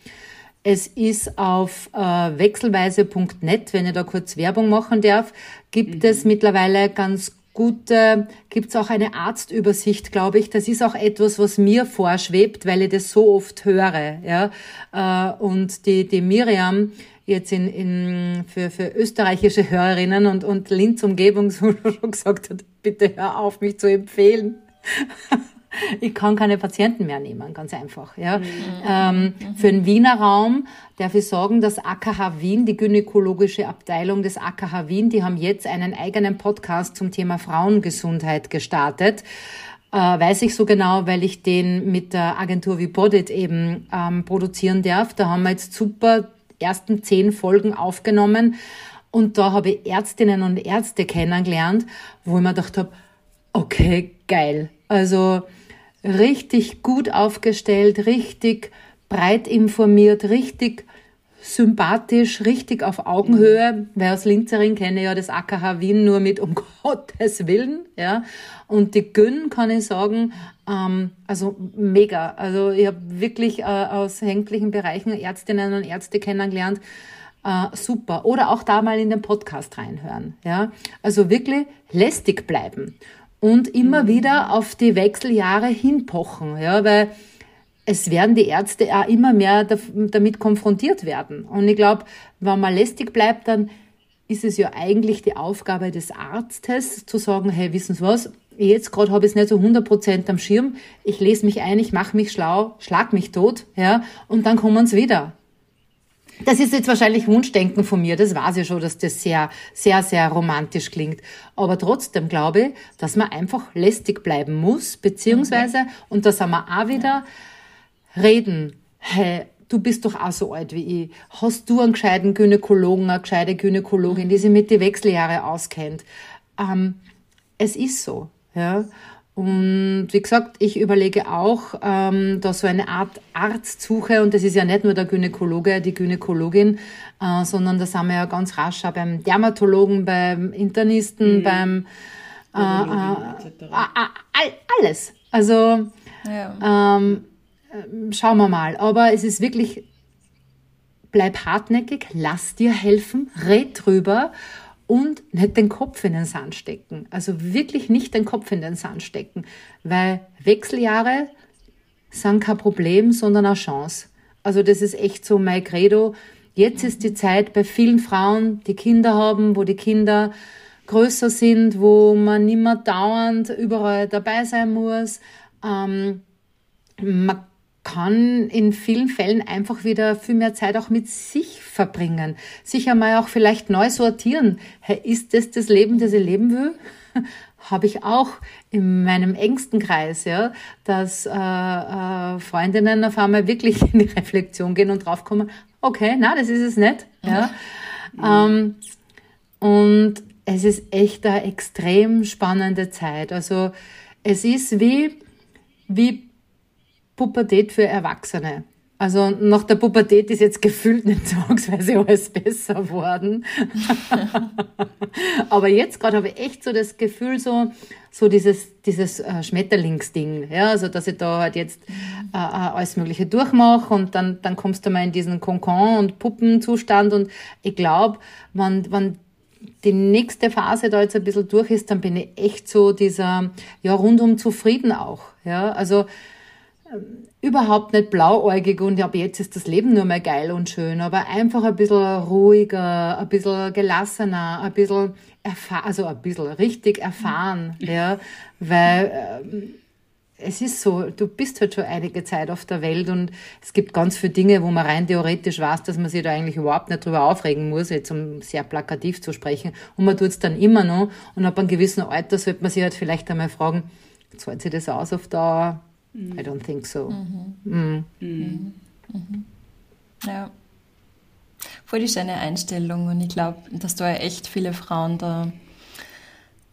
Es ist auf äh, wechselweise.net, wenn ich da kurz Werbung machen darf, gibt mhm. es mittlerweile ganz gute, gibt es auch eine Arztübersicht, glaube ich. Das ist auch etwas, was mir vorschwebt, weil ich das so oft höre. Ja? Äh, und die, die Miriam jetzt in, in, für, für österreichische Hörerinnen und, und Linz Umgebung so gesagt hat, bitte hör auf, mich zu empfehlen. ich kann keine Patienten mehr nehmen, ganz einfach. Ja. Mhm. Ähm, für den Wiener Raum darf ich sagen, dass AKH Wien, die gynäkologische Abteilung des AKH Wien, die haben jetzt einen eigenen Podcast zum Thema Frauengesundheit gestartet. Äh, weiß ich so genau, weil ich den mit der Agentur wie Bodit eben ähm, produzieren darf. Da haben wir jetzt super ersten zehn Folgen aufgenommen und da habe ich Ärztinnen und Ärzte kennengelernt, wo ich mir gedacht habe, okay, geil. Also richtig gut aufgestellt, richtig breit informiert, richtig sympathisch, richtig auf Augenhöhe, weil als Linzerin kenne ich ja das AKH Wien nur mit um Gottes Willen, ja. Und die Gyn kann ich sagen, ähm, also mega. Also ich habe wirklich äh, aus sämtlichen Bereichen Ärztinnen und Ärzte kennengelernt, äh, super. Oder auch da mal in den Podcast reinhören, ja. Also wirklich lästig bleiben und immer mhm. wieder auf die Wechseljahre hinpochen, ja, weil es werden die Ärzte auch immer mehr damit konfrontiert werden. Und ich glaube, wenn man lästig bleibt, dann ist es ja eigentlich die Aufgabe des Arztes zu sagen, hey, wissen Sie was, jetzt gerade habe ich es nicht so 100% am Schirm, ich lese mich ein, ich mache mich schlau, schlag mich tot, ja, und dann kommen sie wieder. Das ist jetzt wahrscheinlich Wunschdenken von mir, das weiß ich schon, dass das sehr, sehr, sehr romantisch klingt. Aber trotzdem glaube ich, dass man einfach lästig bleiben muss, beziehungsweise, okay. und da sind wir auch wieder, reden. Hey, du bist doch auch so alt wie ich. Hast du einen gescheiten Gynäkologen, eine gescheite Gynäkologin, die sich mit den Wechseljahre auskennt? Ähm, es ist so, ja. Und wie gesagt, ich überlege auch, ähm, da so eine Art Arztsuche, und das ist ja nicht nur der Gynäkologe, die Gynäkologin, äh, sondern da sind wir ja ganz rasch auch beim Dermatologen, beim Internisten, mhm. beim äh, äh, alles. Also ja. ähm, schauen wir mal. Aber es ist wirklich, bleib hartnäckig, lass dir helfen, red drüber und nicht den Kopf in den Sand stecken. Also wirklich nicht den Kopf in den Sand stecken, weil Wechseljahre sind kein Problem, sondern eine Chance. Also das ist echt so mein Credo. Jetzt ist die Zeit bei vielen Frauen, die Kinder haben, wo die Kinder größer sind, wo man nicht mehr dauernd überall dabei sein muss. Ähm, man kann in vielen Fällen einfach wieder viel mehr Zeit auch mit sich verbringen. Sich einmal auch vielleicht neu sortieren. Hey, ist das das Leben, das ich leben will? Habe ich auch in meinem engsten Kreis, ja, dass äh, äh, Freundinnen auf einmal wirklich in die Reflexion gehen und draufkommen, okay, na, das ist es nicht. Ja. Mhm. Ähm, und es ist echt eine extrem spannende Zeit. Also es ist wie, wie Pubertät für Erwachsene. Also nach der Pubertät ist jetzt gefühlt nicht zwangsweise alles besser worden. Aber jetzt gerade habe ich echt so das Gefühl, so, so dieses, dieses äh, Schmetterlingsding. Ja, also dass ich da halt jetzt äh, äh, alles Mögliche durchmache und dann, dann kommst du mal in diesen Konkon- und Puppenzustand. Und ich glaube, wenn, wenn die nächste Phase da jetzt ein bisschen durch ist, dann bin ich echt so dieser, ja, rundum zufrieden auch. Ja, also, überhaupt nicht blauäugig und ab jetzt ist das Leben nur mehr geil und schön, aber einfach ein bisschen ruhiger, ein bisschen gelassener, ein bisschen erfahren, also ein bisschen richtig erfahren, ja, weil äh, es ist so, du bist halt schon einige Zeit auf der Welt und es gibt ganz viele Dinge, wo man rein theoretisch weiß, dass man sich da eigentlich überhaupt nicht drüber aufregen muss, jetzt um sehr plakativ zu sprechen. Und man tut es dann immer noch. Und ab einem gewissen Alter sollte man sich halt vielleicht einmal fragen, zahlt sich das aus auf Dauer? I don't think so. Mhm. Mhm. Mhm. Ja. Voll die schöne Einstellung und ich glaube, dass du ja echt viele Frauen da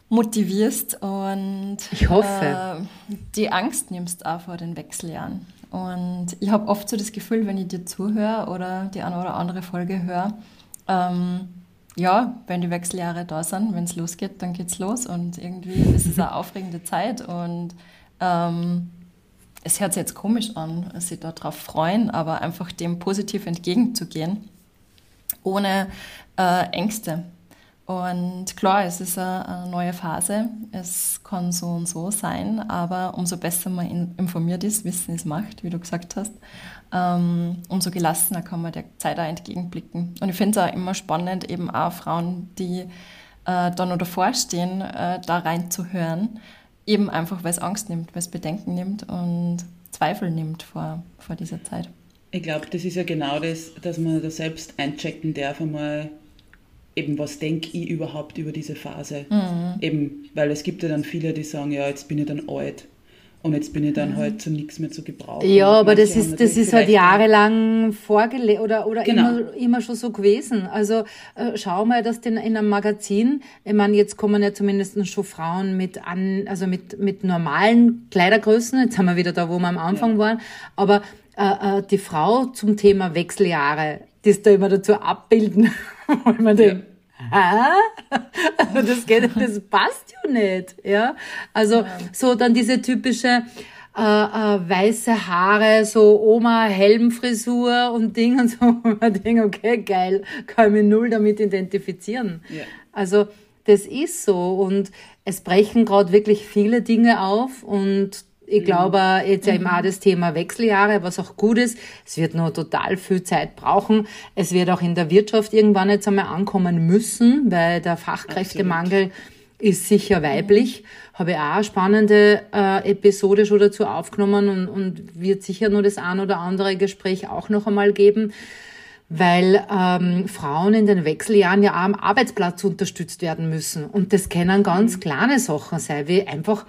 motivierst und ich hoffe. Äh, die Angst nimmst auch vor den Wechseljahren. Und ich habe oft so das Gefühl, wenn ich dir zuhöre oder die eine oder andere Folge höre, ähm, ja, wenn die Wechseljahre da sind, wenn es losgeht, dann geht es los und irgendwie ist es eine aufregende Zeit und ähm, es hört sich jetzt komisch an, sich darauf freuen, aber einfach dem positiv entgegenzugehen, ohne äh, Ängste. Und klar, es ist eine, neue Phase, es kann so und so sein, aber umso besser man informiert ist, Wissen ist Macht, wie du gesagt hast, ähm, umso gelassener kann man der Zeit auch entgegenblicken. Und ich finde es auch immer spannend, eben auch Frauen, die äh, da noch davor stehen, äh, da reinzuhören, Eben einfach, weil es Angst nimmt, weil es Bedenken nimmt und Zweifel nimmt vor, vor dieser Zeit. Ich glaube, das ist ja genau das, dass man da selbst einchecken darf, einmal eben, was denke ich überhaupt über diese Phase. Mhm. Eben, weil es gibt ja dann viele, die sagen, ja, jetzt bin ich dann alt. Und jetzt bin ich dann mhm. halt zu nichts mehr zu gebrauchen. Ja, aber das ist, das ist halt jahrelang vorgelegt oder, oder genau. immer, immer schon so gewesen. Also äh, schau mal, dass den in einem Magazin, ich meine, jetzt kommen ja zumindest schon Frauen mit an, also mit, mit normalen Kleidergrößen, jetzt haben wir wieder da, wo wir am Anfang ja. waren, aber äh, äh, die Frau zum Thema Wechseljahre, die ist da immer dazu abbilden, weil man ja. denkt, Hä? Also das geht, das passt ja nicht, ja. Also ja. so dann diese typische äh, äh, weiße Haare, so Oma Helmfrisur und Ding und so. Und man denkt, okay, geil, kann ich mich null damit identifizieren. Ja. Also das ist so und es brechen gerade wirklich viele Dinge auf und ich mhm. glaube, jetzt ja eben auch das Thema Wechseljahre, was auch gut ist. Es wird noch total viel Zeit brauchen. Es wird auch in der Wirtschaft irgendwann jetzt einmal ankommen müssen, weil der Fachkräftemangel Absolut. ist sicher weiblich. Mhm. Habe ich auch eine spannende äh, Episode schon dazu aufgenommen und, und wird sicher nur das ein oder andere Gespräch auch noch einmal geben weil ähm, Frauen in den Wechseljahren ja auch am Arbeitsplatz unterstützt werden müssen. Und das können ganz mhm. kleine Sachen sein, wie einfach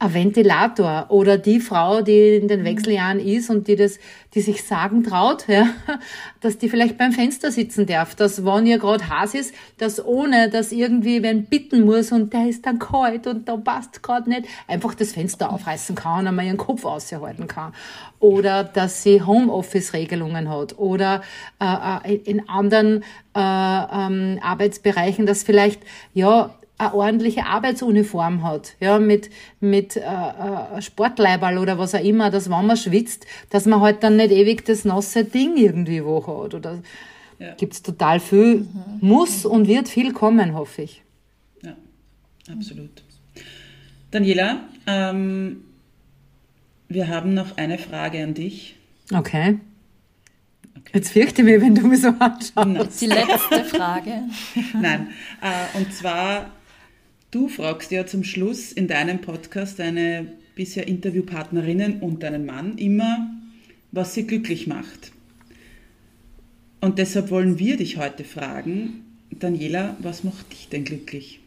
ein Ventilator oder die Frau, die in den mhm. Wechseljahren ist und die das, die sich sagen traut, ja, dass die vielleicht beim Fenster sitzen darf, dass wenn ihr gerade Hass ist, dass ohne, dass irgendwie wenn bitten muss und der ist dann kalt und da passt gerade nicht, einfach das Fenster aufreißen kann und einmal ihren Kopf aushalten kann. Oder dass sie Homeoffice-Regelungen hat oder äh, äh in anderen äh, ähm, Arbeitsbereichen, dass vielleicht ja eine ordentliche Arbeitsuniform hat, ja, mit, mit äh, äh, Sportleiberl oder was auch immer, dass wenn man schwitzt, dass man halt dann nicht ewig das nasse Ding irgendwie wo hat. Oder ja. gibt's total viel, mhm. muss und wird viel kommen, hoffe ich. Ja, absolut. Daniela, ähm, wir haben noch eine Frage an dich. Okay. Okay. Jetzt fürchte mich, wenn du mich so anschaust. Die letzte Frage. Nein, äh, und zwar Du fragst ja zum Schluss in deinem Podcast deine bisher Interviewpartnerinnen und deinen Mann immer, was sie glücklich macht. Und deshalb wollen wir dich heute fragen, Daniela, was macht dich denn glücklich?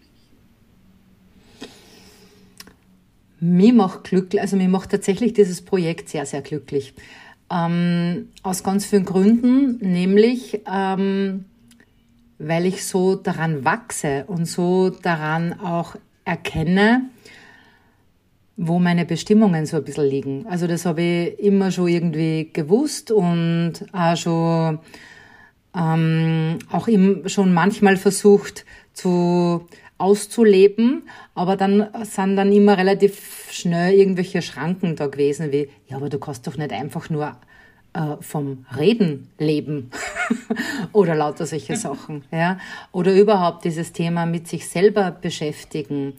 Mir macht glücklich, also mir macht tatsächlich dieses Projekt sehr, sehr glücklich. Ähm, aus ganz vielen Gründen, nämlich ähm, weil ich so daran wachse und so daran auch erkenne, wo meine Bestimmungen so ein bisschen liegen. Also das habe ich immer schon irgendwie gewusst und auch schon, ähm, auch im, schon manchmal versucht zu auszuleben, aber dann sind dann immer relativ schnell irgendwelche Schranken da gewesen, wie, ja, aber du kannst doch nicht einfach nur äh, vom Reden leben oder lauter solche Sachen, ja. Oder überhaupt dieses Thema mit sich selber beschäftigen.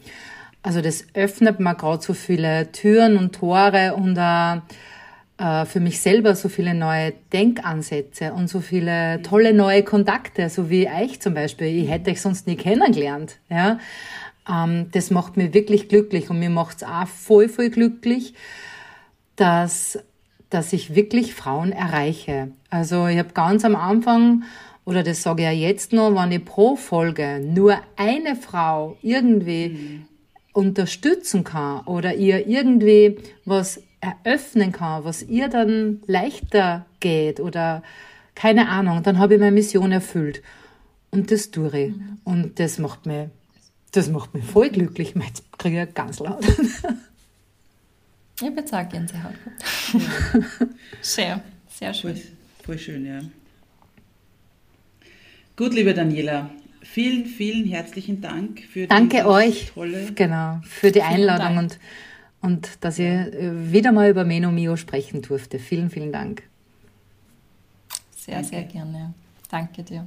Also das öffnet mir gerade so viele Türen und Tore und äh, für mich selber so viele neue Denkansätze und so viele tolle neue Kontakte, so wie euch zum Beispiel. Ich hätte euch sonst nie kennengelernt, ja. Ähm, das macht mich wirklich glücklich und mir macht es auch voll, voll glücklich, dass dass ich wirklich Frauen erreiche. Also ich habe ganz am Anfang, oder das sage ich ja jetzt noch, wenn ich pro Folge nur eine Frau irgendwie mhm. unterstützen kann oder ihr irgendwie was eröffnen kann, was ihr dann leichter geht oder keine Ahnung, dann habe ich meine Mission erfüllt. Und das tue ich. Mhm. Und das macht mich, das macht mich voll glücklich. Jetzt kriege ich ganz laut. Ich habe jetzt auch Gänsehaut. sehr, sehr schön. Voll, voll schön, ja. Gut, liebe Daniela, vielen, vielen herzlichen Dank für Danke euch, tolle genau, für die Einladung und, und dass ihr wieder mal über Meno Mio sprechen durfte. Vielen, vielen Dank. Sehr, Danke. sehr gerne. Danke dir.